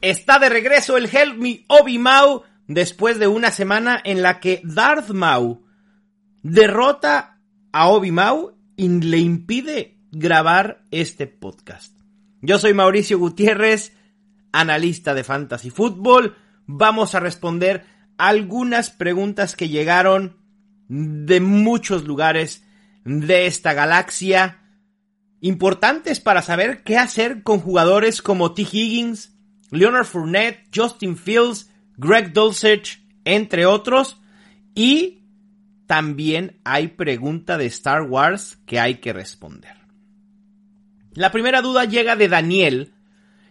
Está de regreso el Help Me Obi Mau después de una semana en la que Darth Mau derrota a Obi Mau y le impide grabar este podcast. Yo soy Mauricio Gutiérrez, analista de Fantasy Football. Vamos a responder algunas preguntas que llegaron de muchos lugares de esta galaxia, importantes para saber qué hacer con jugadores como T. Higgins, Leonard Fournette, Justin Fields, Greg Dulcich, entre otros. Y también hay pregunta de Star Wars que hay que responder. La primera duda llega de Daniel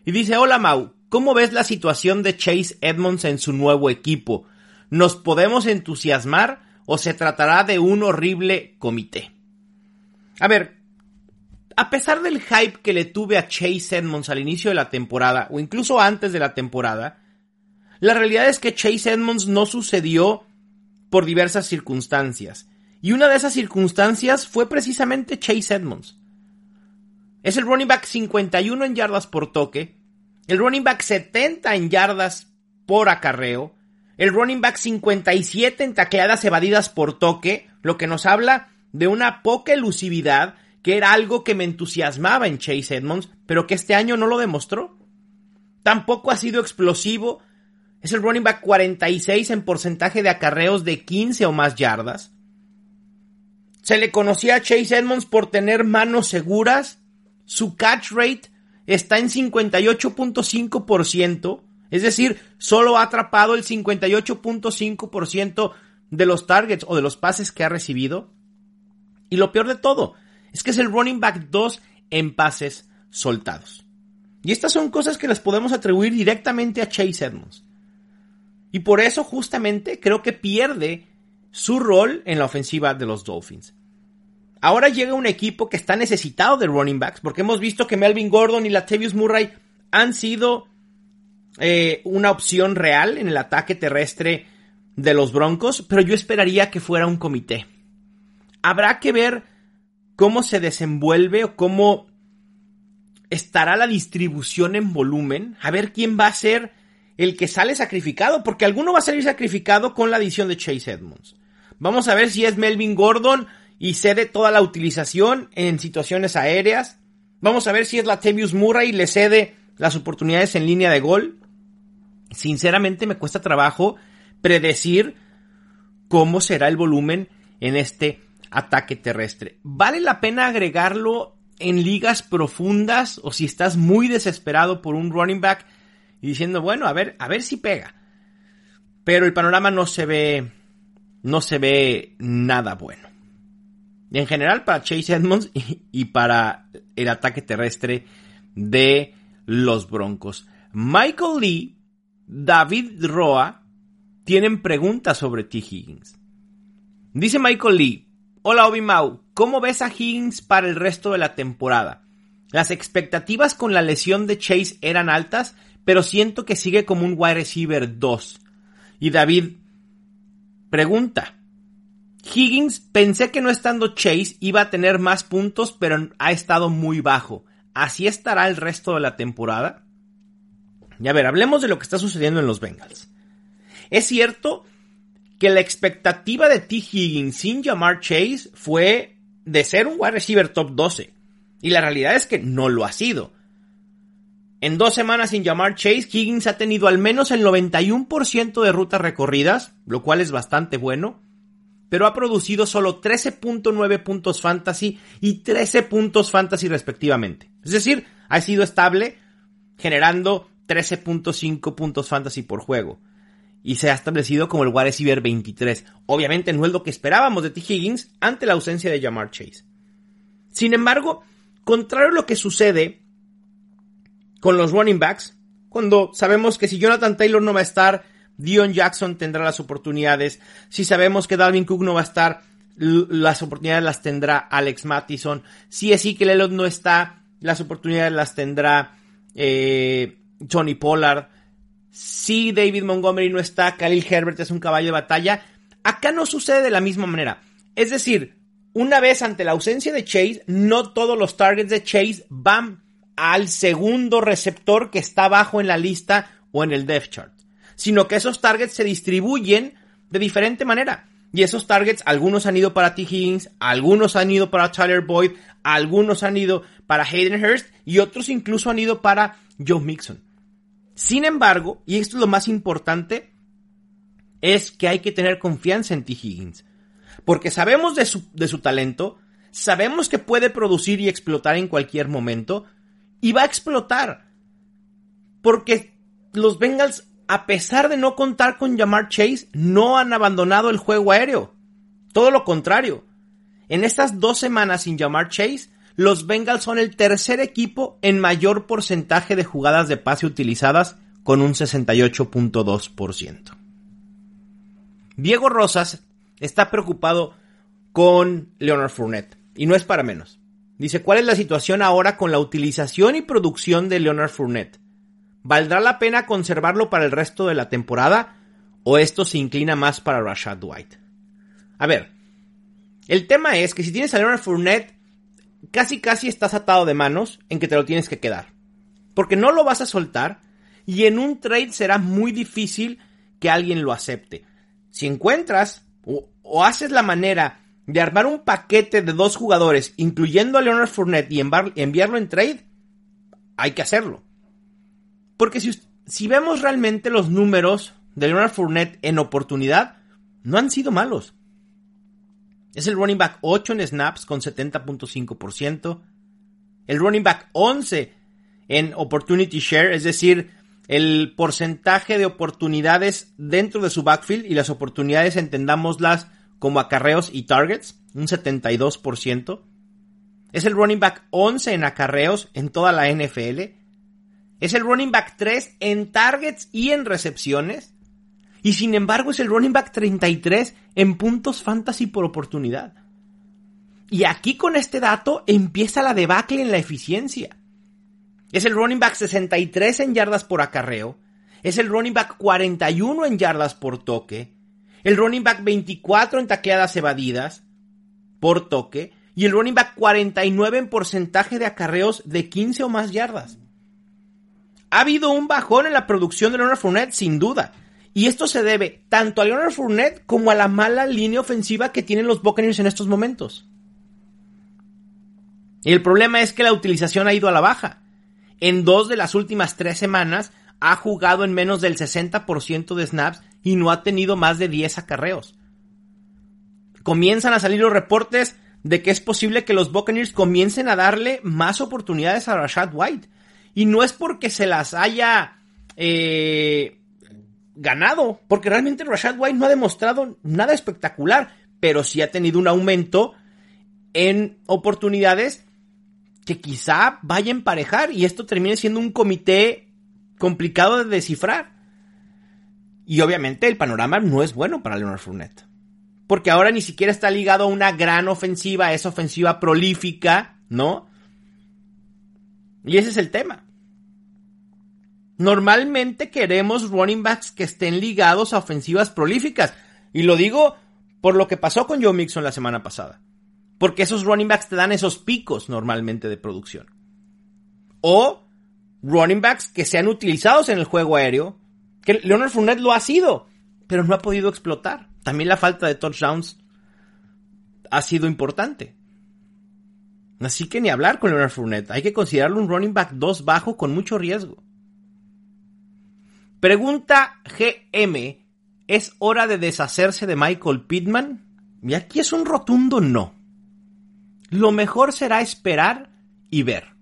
y dice, hola Mau, ¿cómo ves la situación de Chase Edmonds en su nuevo equipo? ¿Nos podemos entusiasmar o se tratará de un horrible comité? A ver, a pesar del hype que le tuve a Chase Edmonds al inicio de la temporada, o incluso antes de la temporada, la realidad es que Chase Edmonds no sucedió por diversas circunstancias. Y una de esas circunstancias fue precisamente Chase Edmonds. Es el running back 51 en yardas por toque, el running back 70 en yardas por acarreo, el running back 57 en tacleadas evadidas por toque, lo que nos habla de una poca elusividad que era algo que me entusiasmaba en Chase Edmonds, pero que este año no lo demostró. Tampoco ha sido explosivo. Es el running back 46 en porcentaje de acarreos de 15 o más yardas. Se le conocía a Chase Edmonds por tener manos seguras. Su catch rate está en 58.5%. Es decir, solo ha atrapado el 58.5% de los targets o de los pases que ha recibido. Y lo peor de todo, es que es el running back 2 en pases soltados. Y estas son cosas que las podemos atribuir directamente a Chase Edmonds. Y por eso justamente creo que pierde su rol en la ofensiva de los Dolphins. Ahora llega un equipo que está necesitado de running backs, porque hemos visto que Melvin Gordon y Latavius Murray han sido eh, una opción real en el ataque terrestre de los Broncos, pero yo esperaría que fuera un comité. Habrá que ver cómo se desenvuelve o cómo estará la distribución en volumen, a ver quién va a ser el que sale sacrificado, porque alguno va a salir sacrificado con la adición de Chase Edmonds. Vamos a ver si es Melvin Gordon y cede toda la utilización en situaciones aéreas. Vamos a ver si es Latavius Murray y le cede las oportunidades en línea de gol. Sinceramente me cuesta trabajo predecir cómo será el volumen en este ataque terrestre. ¿Vale la pena agregarlo en ligas profundas o si estás muy desesperado por un running back y diciendo, bueno, a ver, a ver si pega? Pero el panorama no se ve no se ve nada bueno. En general para Chase Edmonds y, y para el ataque terrestre de los Broncos. Michael Lee, David Roa tienen preguntas sobre T. Higgins. Dice Michael Lee, Hola Obi Mau, ¿cómo ves a Higgins para el resto de la temporada? Las expectativas con la lesión de Chase eran altas, pero siento que sigue como un wide receiver 2. Y David pregunta, Higgins pensé que no estando Chase iba a tener más puntos, pero ha estado muy bajo. ¿Así estará el resto de la temporada? Y a ver, hablemos de lo que está sucediendo en los Bengals. Es cierto que la expectativa de T. Higgins sin llamar Chase fue de ser un wide receiver top 12. Y la realidad es que no lo ha sido. En dos semanas sin llamar Chase, Higgins ha tenido al menos el 91% de rutas recorridas, lo cual es bastante bueno, pero ha producido solo 13.9 puntos fantasy y 13 puntos fantasy respectivamente. Es decir, ha sido estable, generando 13.5 puntos fantasy por juego y se ha establecido como el wide receiver 23. Obviamente no es lo que esperábamos de T. Higgins ante la ausencia de Jamar Chase. Sin embargo, contrario a lo que sucede con los running backs, cuando sabemos que si Jonathan Taylor no va a estar, Dion Jackson tendrá las oportunidades, si sabemos que Dalvin Cook no va a estar, las oportunidades las tendrá Alex Mattison, si Ezekiel Elliott no está, las oportunidades las tendrá eh, Johnny Pollard, si David Montgomery no está, Khalil Herbert es un caballo de batalla. Acá no sucede de la misma manera. Es decir, una vez ante la ausencia de Chase, no todos los targets de Chase van al segundo receptor que está abajo en la lista o en el depth chart, sino que esos targets se distribuyen de diferente manera. Y esos targets, algunos han ido para T. Higgins, algunos han ido para Tyler Boyd, algunos han ido para Hayden Hurst y otros incluso han ido para Joe Mixon. Sin embargo, y esto es lo más importante, es que hay que tener confianza en T. Higgins. Porque sabemos de su, de su talento, sabemos que puede producir y explotar en cualquier momento, y va a explotar. Porque los Bengals a pesar de no contar con Jamar Chase, no han abandonado el juego aéreo. Todo lo contrario. En estas dos semanas sin Jamar Chase, los Bengals son el tercer equipo en mayor porcentaje de jugadas de pase utilizadas con un 68.2%. Diego Rosas está preocupado con Leonard Fournette y no es para menos. Dice, ¿cuál es la situación ahora con la utilización y producción de Leonard Fournette? ¿Valdrá la pena conservarlo para el resto de la temporada? ¿O esto se inclina más para Rashad White? A ver, el tema es que si tienes a Leonard Fournette, casi casi estás atado de manos en que te lo tienes que quedar. Porque no lo vas a soltar y en un trade será muy difícil que alguien lo acepte. Si encuentras o, haces la manera de armar un paquete de dos jugadores, incluyendo a Leonard Fournette y enviarlo en trade, hay que hacerlo. Porque si, vemos realmente los números de Leonard Fournette en oportunidad, no han sido malos. Es el running back 8 en snaps con 70.5%. El running back 11 en opportunity share, es decir, el porcentaje de oportunidades dentro de su backfield y las oportunidades entendámoslas como acarreos y targets, un 72%. Es el running back 11 en acarreos en toda la NFL. Es el running back 3 en targets y en recepciones. Y sin embargo es el running back 33 en puntos fantasy por oportunidad. Y aquí con este dato empieza la debacle en la eficiencia. Es el running back 63 en yardas por acarreo. Es el running back 41 en yardas por toque. El running back 24 en tacleadas evadidas por toque. Y el running back 49 en porcentaje de acarreos de 15 o más yardas. Ha habido un bajón en la producción de Leonard Fournette, sin duda. Y esto se debe tanto a Leonard Fournette como a la mala línea ofensiva que tienen los Buccaneers en estos momentos. Y el problema es que la utilización ha ido a la baja. En dos de las últimas tres semanas ha jugado en menos del 60% de snaps y no ha tenido más de 10 acarreos. Comienzan a salir los reportes de que es posible que los Buccaneers comiencen a darle más oportunidades a Rashad White. Y no es porque se las haya eh, ganado, porque realmente Rashad White no ha demostrado nada espectacular, pero sí ha tenido un aumento en oportunidades que quizá vaya a emparejar y esto termine siendo un comité complicado de descifrar. Y obviamente el panorama no es bueno para Leonard Fournette. Porque ahora ni siquiera está ligado a una gran ofensiva, esa ofensiva prolífica, ¿no? Y ese es el tema. Normalmente queremos running backs que estén ligados a ofensivas prolíficas. Y lo digo por lo que pasó con Joe Mixon la semana pasada. Porque esos running backs te dan esos picos normalmente de producción. O running backs que sean utilizados en el juego aéreo. Que Leonard Fournette lo ha sido, pero no ha podido explotar. También la falta de touchdowns ha sido importante. Así que ni hablar con Leonard Fournette. Hay que considerarlo un running back 2 bajo con mucho riesgo. Pregunta GM. ¿Es hora de deshacerse de Michael Pittman? Y aquí es un rotundo no. Lo mejor será esperar y ver.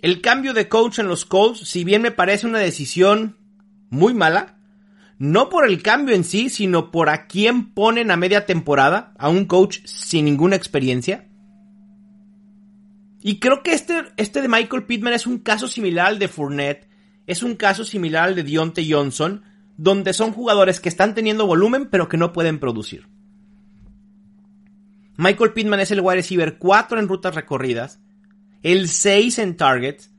El cambio de coach en los Colts, si bien me parece una decisión muy mala, no por el cambio en sí, sino por a quién ponen a media temporada, a un coach sin ninguna experiencia, y creo que este, este de Michael Pittman es un caso similar al de Fournette, es un caso similar al de Dionte Johnson, donde son jugadores que están teniendo volumen pero que no pueden producir. Michael Pittman es el wide receiver 4 en rutas recorridas, el 6 en targets,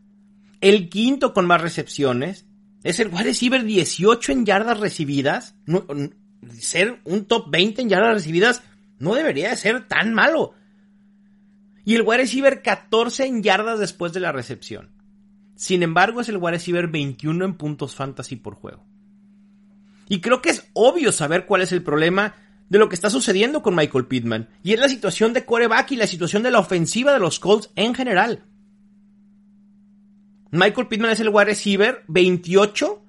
el quinto con más recepciones, es el wide receiver 18 en yardas recibidas. ser un top 20 en yardas recibidas no debería de ser tan malo. Y el wide receiver 14 en yardas después de la recepción. Sin embargo, es el wide receiver 21 en puntos fantasy por juego. Y creo que es obvio saber cuál es el problema de lo que está sucediendo con Michael Pittman. Y es la situación de coreback y la situación de la ofensiva de los Colts en general. Michael Pittman es el wide receiver 28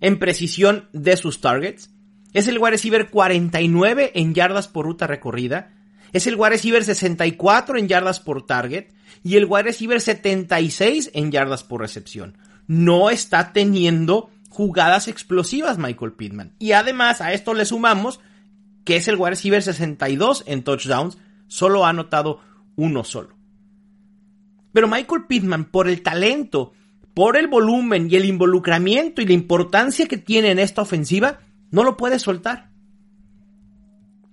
en precisión de sus targets. Es el wide receiver 49 en yardas por ruta recorrida. Es el wide receiver 64 en yardas por target. Y el wide receiver 76 en yardas por recepción. No está teniendo jugadas explosivas Michael Pittman. Y además a esto le sumamos que es el wide receiver 62 en touchdowns. Solo ha anotado uno solo. Pero Michael Pittman, por el talento, por el volumen y el involucramiento y la importancia que tiene en esta ofensiva, no lo puede soltar.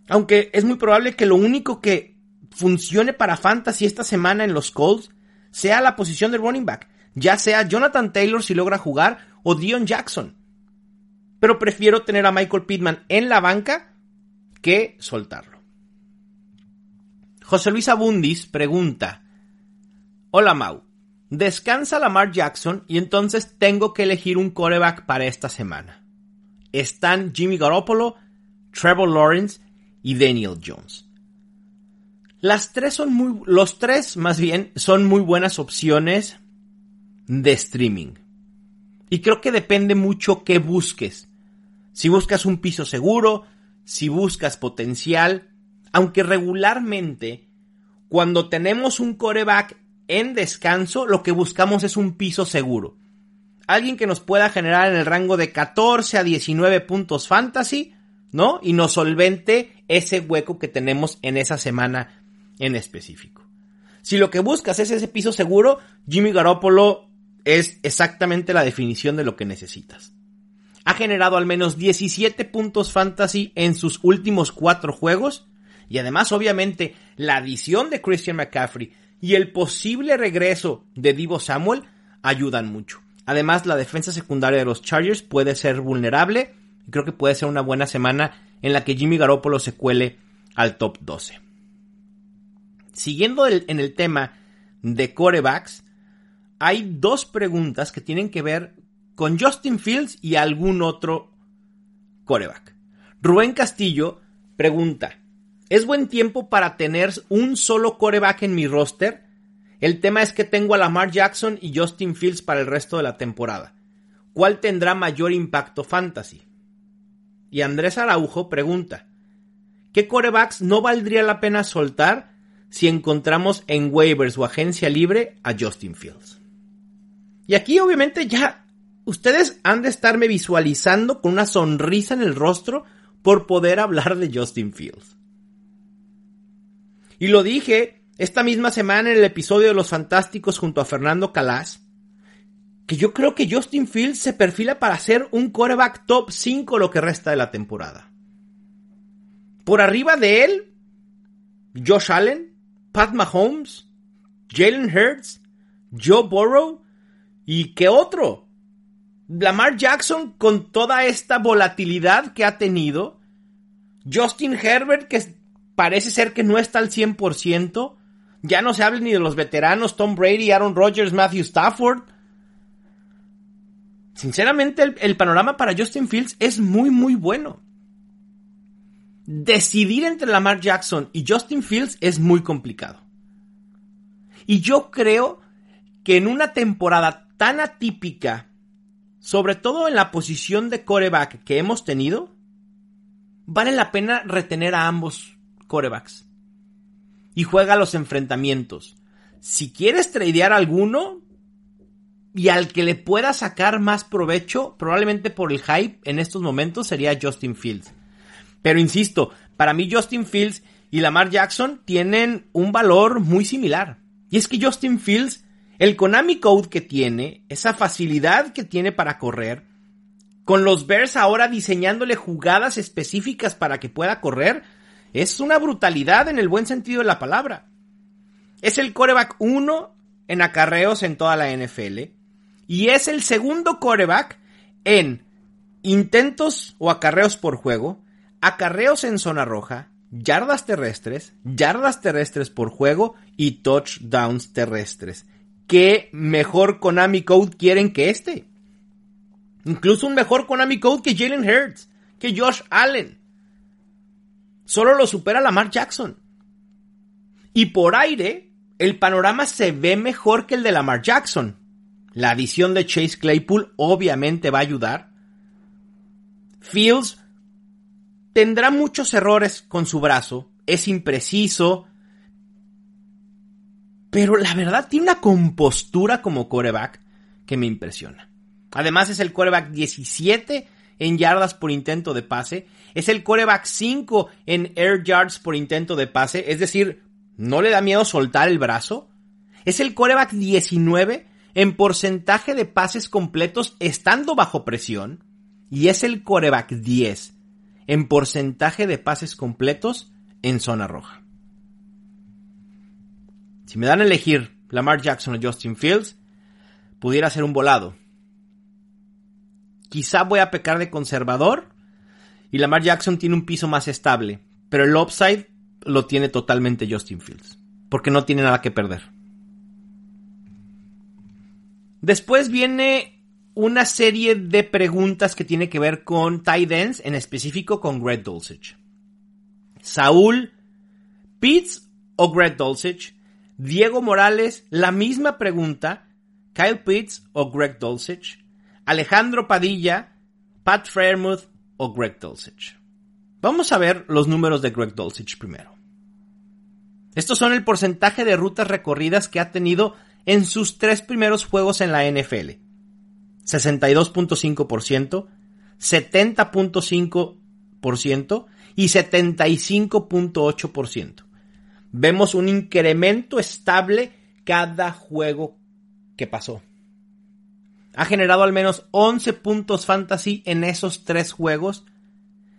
Aunque es muy probable que lo único que funcione para Fantasy esta semana en los Colts sea la posición de running back, ya sea Jonathan Taylor si logra jugar o Dion Jackson. Pero prefiero tener a Michael Pittman en la banca que soltarlo. José Luis Abundis pregunta: Hola Mau, descansa Lamar Jackson y entonces tengo que elegir un coreback para esta semana están Jimmy Garoppolo, Trevor Lawrence y Daniel Jones. Las tres son muy, los tres más bien son muy buenas opciones de streaming. Y creo que depende mucho qué busques. Si buscas un piso seguro, si buscas potencial, aunque regularmente cuando tenemos un coreback en descanso, lo que buscamos es un piso seguro alguien que nos pueda generar en el rango de 14 a 19 puntos fantasy, ¿no? Y nos solvente ese hueco que tenemos en esa semana en específico. Si lo que buscas es ese piso seguro, Jimmy Garoppolo es exactamente la definición de lo que necesitas. Ha generado al menos 17 puntos fantasy en sus últimos cuatro juegos y además obviamente la adición de Christian McCaffrey y el posible regreso de Divo Samuel ayudan mucho. Además, la defensa secundaria de los Chargers puede ser vulnerable y creo que puede ser una buena semana en la que Jimmy Garoppolo se cuele al top 12. Siguiendo en el tema de corebacks, hay dos preguntas que tienen que ver con Justin Fields y algún otro coreback. Rubén Castillo pregunta, ¿es buen tiempo para tener un solo coreback en mi roster? El tema es que tengo a Lamar Jackson y Justin Fields para el resto de la temporada. ¿Cuál tendrá mayor impacto fantasy? Y Andrés Araujo pregunta, ¿qué corebacks no valdría la pena soltar si encontramos en waivers o agencia libre a Justin Fields? Y aquí obviamente ya ustedes han de estarme visualizando con una sonrisa en el rostro por poder hablar de Justin Fields. Y lo dije esta misma semana en el episodio de Los Fantásticos junto a Fernando Calas, yo creo que Justin Fields se perfila para ser un quarterback top 5 lo que resta de la temporada. Por arriba de él, Josh Allen, Pat Mahomes, Jalen Hurts, Joe Burrow y qué otro. Lamar Jackson con toda esta volatilidad que ha tenido. Justin Herbert que parece ser que no está al 100%. Ya no se habla ni de los veteranos Tom Brady, Aaron Rodgers, Matthew Stafford. Sinceramente, el, panorama para Justin Fields es muy, muy bueno. Decidir entre Lamar Jackson y Justin Fields es muy complicado. Y yo creo que en una temporada tan atípica, sobre todo en la posición de coreback que hemos tenido, vale la pena retener a ambos corebacks y juega los enfrentamientos. Si quieres tradear alguno y al que le pueda sacar más provecho, probablemente por el hype en estos momentos sería Justin Fields. Pero insisto, para mí Justin Fields y Lamar Jackson tienen un valor muy similar. Y es que Justin Fields, el Konami Code que tiene, esa facilidad que tiene para correr, con los Bears ahora diseñándole jugadas específicas para que pueda correr, es una brutalidad en el buen sentido de la palabra. Es el coreback 1 en acarreos en toda la NFL. Y es el segundo coreback en intentos o acarreos por juego, acarreos en zona roja, yardas terrestres, yardas terrestres por juego y touchdowns terrestres. qué mejor Konami Code quieren que este. Incluso un mejor Konami Code que Jalen Hurts, que Josh Allen. Solo lo supera Lamar Jackson. Y por aire, el panorama se ve mejor que el de Lamar Jackson. La adición de Chase Claypool obviamente va a ayudar. Fields tendrá muchos errores con su brazo, es impreciso, pero la verdad tiene una compostura como coreback que me impresiona. Además es el coreback 17 en yardas por intento de pase, es el coreback 5 en air yards por intento de pase, es decir, no le da miedo soltar el brazo. Es el coreback 19 en porcentaje de pases completos estando bajo presión. Y es el coreback 10 en porcentaje de pases completos en zona roja. Si me dan a elegir Lamar Jackson o Justin Fields, pudiera ser un volado. Quizá voy a pecar de conservador y Lamar Jackson tiene un piso más estable, pero el upside lo tiene totalmente Justin Fields, porque no tiene nada que perder. Después viene una serie de preguntas que tiene que ver con tight ends, en específico con Greg Dulcich. Saúl Pitts o Greg Dulcich. Diego Morales, la misma pregunta. Kyle Pitts o Greg Dulcich. Alejandro Padilla, Pat Fairmouth o Greg Dulcich. Vamos a ver los números de Greg Dulcich primero. Estos son el porcentaje de rutas recorridas que ha tenido en sus tres primeros juegos en la NFL. 62.5%, 70.5% y 75.8%. Vemos un incremento estable cada juego que pasó. Ha generado al menos 11 puntos fantasy en esos tres juegos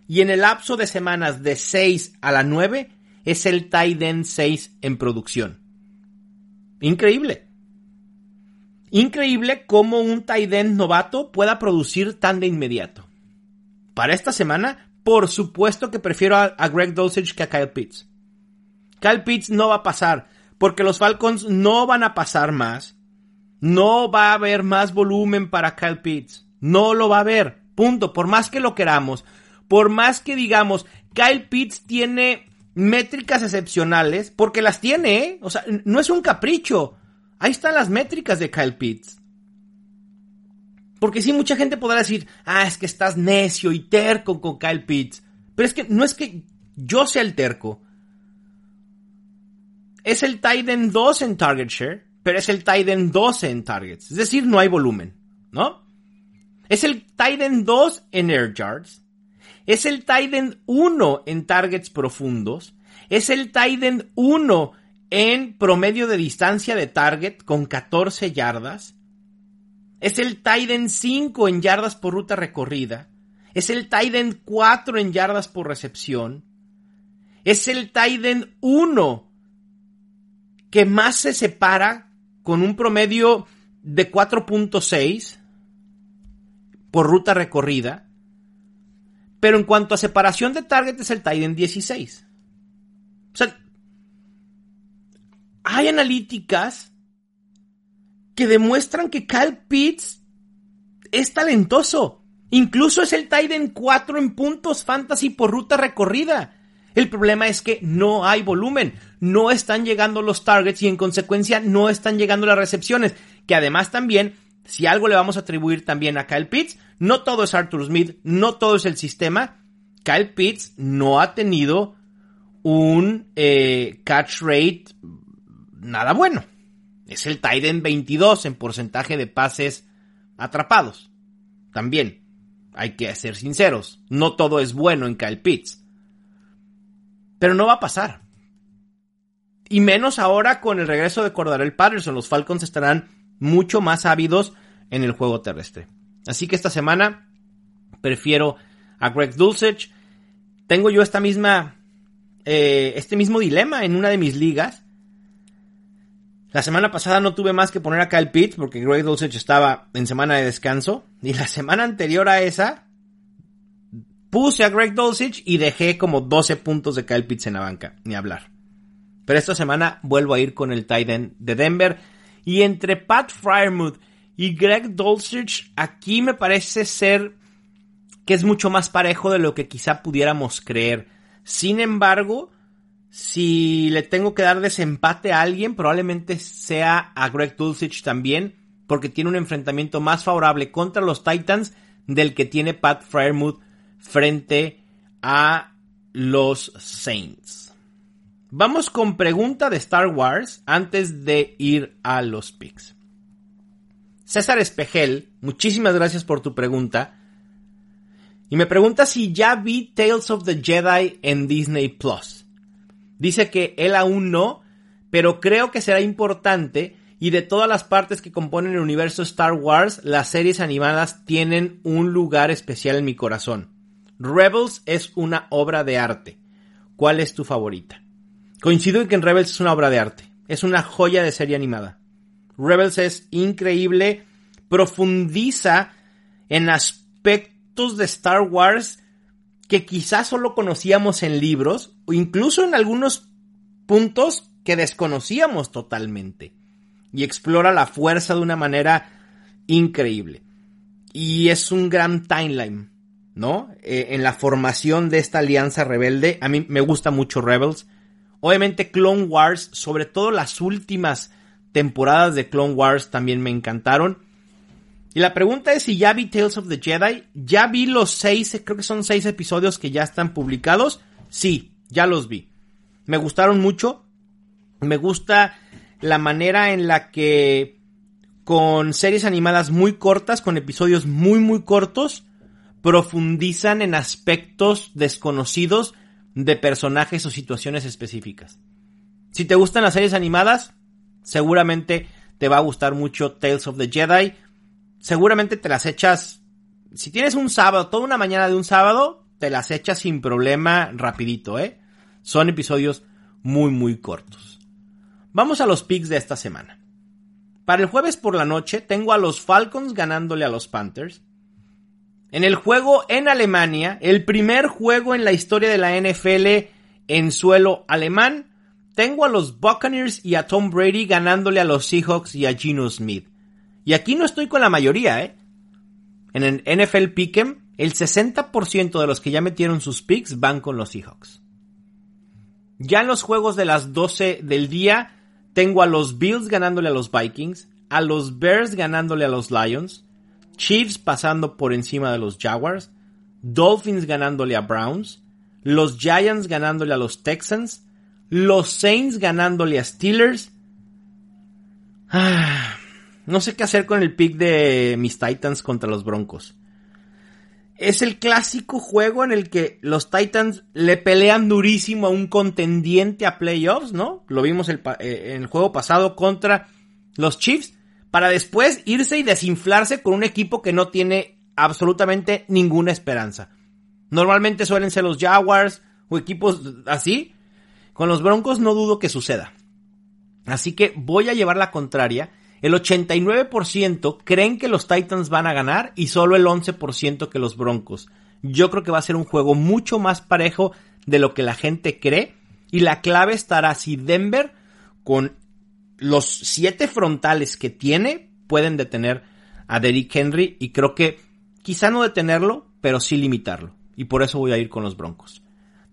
y en el lapso de semanas de 6 a la 9 es el tight 6 en producción. Increíble. Increíble cómo un tight novato pueda producir tan de inmediato. Para esta semana, por supuesto que prefiero a, Greg Dulcich que a Kyle Pitts. Kyle Pitts no va a pasar, porque los Falcons no van a pasar más. No va a haber más volumen para Kyle Pitts. No lo va a haber. Punto. Por más que lo queramos. Por más que digamos, Kyle Pitts tiene métricas excepcionales, porque las tiene, ¿eh? O sea, no es un capricho. Ahí están las métricas de Kyle Pitts. Porque sí, mucha gente podrá decir, ah, es que estás necio y terco con Kyle Pitts. Pero es que no es que yo sea el terco. Es el Titan 2 en target share, pero es el Titan 12 en targets. Es decir, no hay volumen, ¿no? Es el Titan 2 en air yards. Es el Titan 1 en targets profundos. Es el Titan 1 en promedio de distancia de target con 14 yardas. Es el Titan 5 en yardas por ruta recorrida. Es el Titan 4 en yardas por recepción. Es el Titan 1 que más se separa con un promedio de 4.6 por ruta recorrida. Pero en cuanto a separación de target es el Titan 16. O sea, hay analíticas que demuestran que Kyle Pitts es talentoso. Incluso es el Titan 4 en puntos fantasy por ruta recorrida. El problema es que no hay volumen, no están llegando los targets y en consecuencia no están llegando las recepciones, que además también si algo le vamos a atribuir también a Kyle Pitts, no todo es Arthur Smith, no todo es el sistema. Kyle Pitts no ha tenido un eh, catch rate nada bueno. Es el Titan 22 en porcentaje de pases atrapados. También, hay que ser sinceros, no todo es bueno en Kyle Pitts. Pero no va a pasar. Y menos ahora con el regreso de Cordarel Patterson. Los Falcons estarán mucho más ávidos en el juego terrestre. Así que esta semana prefiero a Greg Dulcich. Tengo yo esta misma, eh, este mismo dilema en una de mis ligas. La semana pasada no tuve más que poner a Kyle Pitts porque Greg Dulcich estaba en semana de descanso. Y la semana anterior a esa, puse a Greg Dulcich y dejé como 12 puntos de Kyle Pitts en la banca. Ni hablar. Pero esta semana vuelvo a ir con el tight end de Denver Y entre Pat Fryermuth y Greg Dulcich, aquí me parece ser que es mucho más parejo de lo que quizá pudiéramos creer. Sin embargo, si le tengo que dar desempate a alguien, probablemente sea a Greg Dulcich también, porque tiene un enfrentamiento más favorable contra los Titans del que tiene Pat Fryermuth frente a los Saints. Vamos con pregunta de Star Wars antes de ir a los picks. César Espejel, muchísimas gracias por tu pregunta. Y me pregunta si ya vi Tales of the Jedi en Disney Plus. Dice que él aún no, pero creo que será importante y de todas las partes que componen el universo Star Wars, las series animadas tienen un lugar especial en mi corazón. Rebels es una obra de arte. ¿Cuál es tu favorita? Coincido en que Rebels es una obra de arte. Es una joya de serie animada. Rebels es increíble, profundiza en aspectos de Star Wars que quizás solo conocíamos en libros o incluso en algunos puntos que desconocíamos totalmente. Y explora la fuerza de una manera increíble. Y es un gran timeline, ¿no? Eh, en la formación de esta alianza rebelde. A mí me gusta mucho Rebels. Obviamente Clone Wars, sobre todo las últimas temporadas de Clone Wars también me encantaron. Y la pregunta es si ya vi Tales of the Jedi. Ya vi los seis, creo que son seis episodios que ya están publicados. Sí, ya los vi. Me gustaron mucho. Me gusta la manera en la que con series animadas muy cortas, con episodios muy muy cortos, profundizan en aspectos desconocidos de personajes o situaciones específicas. Si te gustan las series animadas, seguramente te va a gustar mucho Tales of the Jedi seguramente te las echas, si tienes un sábado, toda una mañana de un sábado, te las echas sin problema rapidito, ¿eh? Son episodios muy, muy cortos. Vamos a los picks de esta semana. Para el jueves por la noche tengo a los Falcons ganándole a los Panthers. En el juego en Alemania, el primer juego en la historia de la NFL en suelo alemán, tengo a los Buccaneers y a Tom Brady ganándole a los Seahawks y a Geno Smith. Y aquí no estoy con la mayoría, ¿eh? En el NFL Pick'em, el 60% de los que ya metieron sus picks van con los Seahawks. Ya en los juegos de las 12 del día, tengo a los Bills ganándole a los Vikings, a los Bears ganándole a los Lions, Chiefs pasando por encima de los Jaguars, Dolphins ganándole a Browns, los Giants ganándole a los Texans, los Saints ganándole a Steelers. Ah, no sé qué hacer con el pick de mis Titans contra los Broncos. Es el clásico juego en el que los Titans le pelean durísimo a un contendiente a playoffs, ¿no? Lo vimos eh, en el juego pasado contra los Chiefs, para después irse y desinflarse con un equipo que no tiene absolutamente ninguna esperanza. Normalmente suelen ser los Jaguars o equipos así. Con los Broncos no dudo que suceda. Así que voy a llevar la contraria el 89% creen que los Titans van a ganar y solo el 11% que los Broncos. Yo creo que va a ser un juego mucho más parejo de lo que la gente cree y la clave estará si Denver con los siete frontales que tiene pueden detener a Derrick Henry y creo que quizá no detenerlo, pero sí limitarlo. Y por eso voy a ir con los Broncos.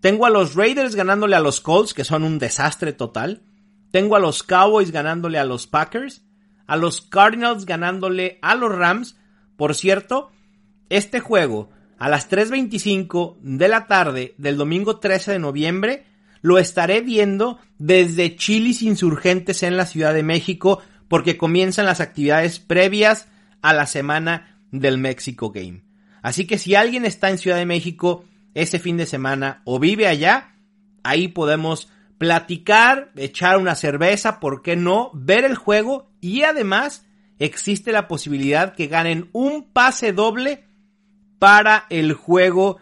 Tengo a los Raiders ganándole a los Colts, que son un desastre total. Tengo a los Cowboys ganándole a los Packers a los Cardinals ganándole a los Rams. Por cierto, este juego a las 3.25 de la tarde del domingo 13 de noviembre lo estaré viendo desde Chilis Insurgentes en la Ciudad de México porque comienzan las actividades previas a la semana del México Game. Así que si alguien está en Ciudad de México ese fin de semana o vive allá, ahí podemos platicar, echar una cerveza, ¿por qué no? Ver el juego y además existe la posibilidad que ganen un pase doble para el juego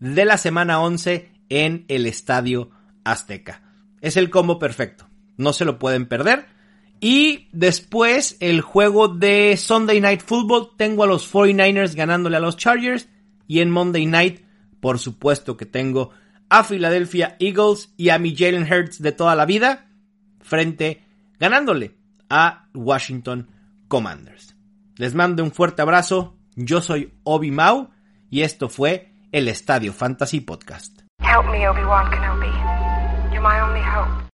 de la semana 11 en el Estadio Azteca. Es el combo perfecto, no se lo pueden perder. Y después el juego de Sunday Night Football, tengo a los 49ers ganándole a los Chargers y en Monday Night, por supuesto que tengo a Philadelphia Eagles y a mi Jalen Hurts de toda la vida frente ganándole a Washington Commanders. Les mando un fuerte abrazo, yo soy Obi Mau y esto fue el Estadio Fantasy Podcast. Help me, Obi-Wan Kenobi. You're my only hope.